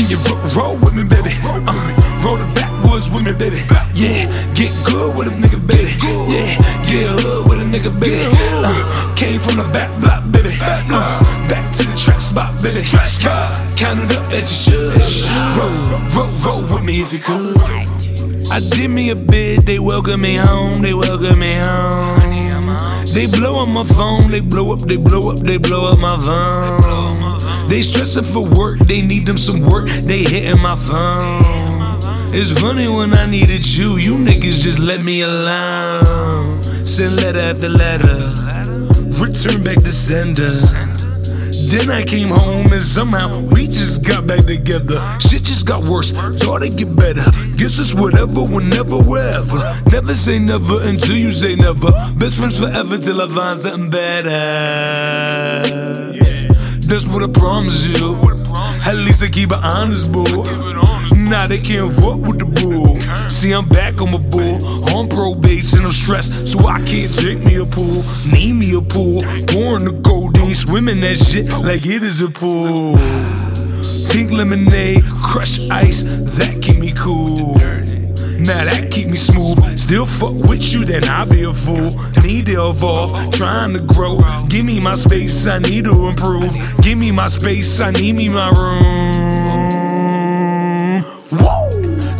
you ro- roll with me, baby? Uh, roll the backwoods with me, baby. Yeah, get good with a nigga, baby. Yeah, get hood with a nigga, baby. Uh, came from the back block, baby. Uh, back to the track spot, baby. Count it up as you should. Roll, roll, roll with me if you could. I did me a bid, they welcome me home, they welcome me home. They blow up my phone, they blow up, they blow up, they blow up my phone. They stressing for work, they need them some work, they hitting my phone. It's funny when I needed you, you niggas just let me alone. Send letter after letter, return back to sender. Then I came home and somehow we just got back together. Shit just got worse, thought it'd get better. Guess it's whatever, whenever, wherever. Never say never until you say never. Best friends forever till I find something better. That's what I promise you. At least I keep it honest, boo. Nah, they can't fuck with the bull. See, I'm back on my bull. On probation, I'm stressed, so I can't take me a pool. Need me a pool. Pouring the codeine, swimming that shit like it is a pool. Pink lemonade, crushed ice, that keep me cool. Now that keep me smooth. Still fuck with you, then I'll be a fool. Need to evolve, trying to grow. Give me my space, I need to improve. Give me my space, I need me my room. Whoa!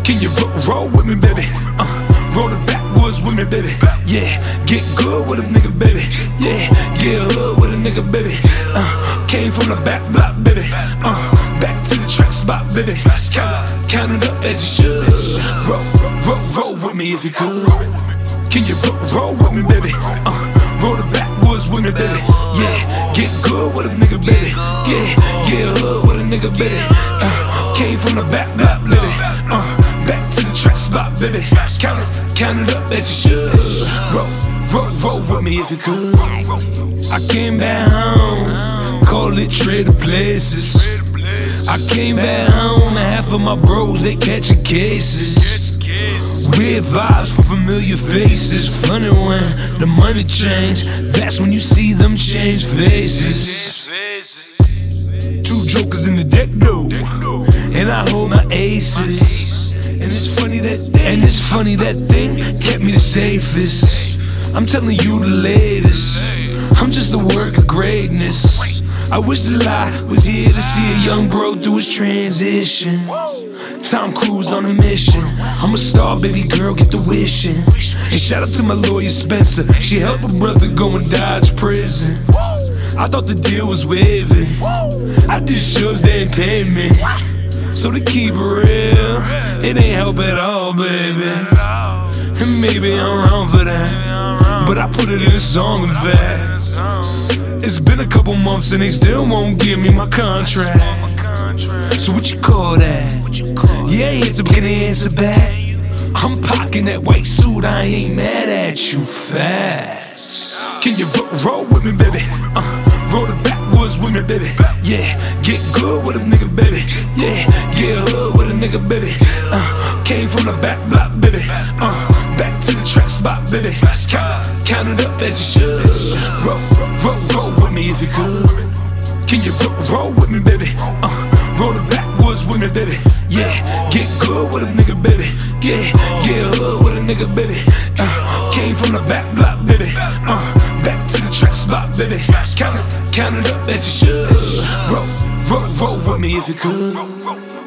Can you ro- roll with me, baby? Uh, roll the backwoods with me, baby. Yeah, get good with a nigga, baby. Yeah, get hood with a nigga, baby. Uh, came from the back block, baby. Uh, back to the track spot, baby. Count, count it up as you should. Roll, roll, roll with me if you could. Can you roll, roll with me, baby? Uh, roll the backwoods with me, baby. Yeah, get good with a nigga, baby. Yeah, get hood with a nigga, baby. Uh, came from the back block, baby. Uh, back to the track spot, baby. Count it, count it up as you should. Roll, roll, roll with me if you could. I came back home, call it Trader Places. I came back home and half of my bros they catching cases. Weird vibes from familiar faces. Funny when the money change. That's when you see them change faces. Two jokers in the deck though, and I hold my aces. And it's funny that and it's funny that thing kept me the safest. I'm telling you the latest. I wish the lie was here to see a young bro do his transition. Tom Cruise on a mission. I'm a star, baby girl, get the wishing. And shout out to my lawyer Spencer. She helped a brother go and dodge prison. I thought the deal was waiving. I did shows they ain't pay me. So to keep it real, it ain't help at all, baby. And maybe I'm wrong for that. But I put it in a song, in fact. It's been a couple months and they still won't give me my contract. So what you call that? Yeah, it's a get answer back. I'm pocking that white suit, I ain't mad at you fast. Can you ro- roll with me, baby? Uh, roll the backwoods with me, baby. Yeah, get good with a nigga, baby. Yeah, get hood with a nigga, baby. Uh, came from the back block, baby. Uh, back to the track spot, baby. Count it up as you should. Nigga, baby. Uh, came from the back block, baby. Uh, back to the track spot, baby. Count it, count it up as you should. Roll, roll, roll with me if you could.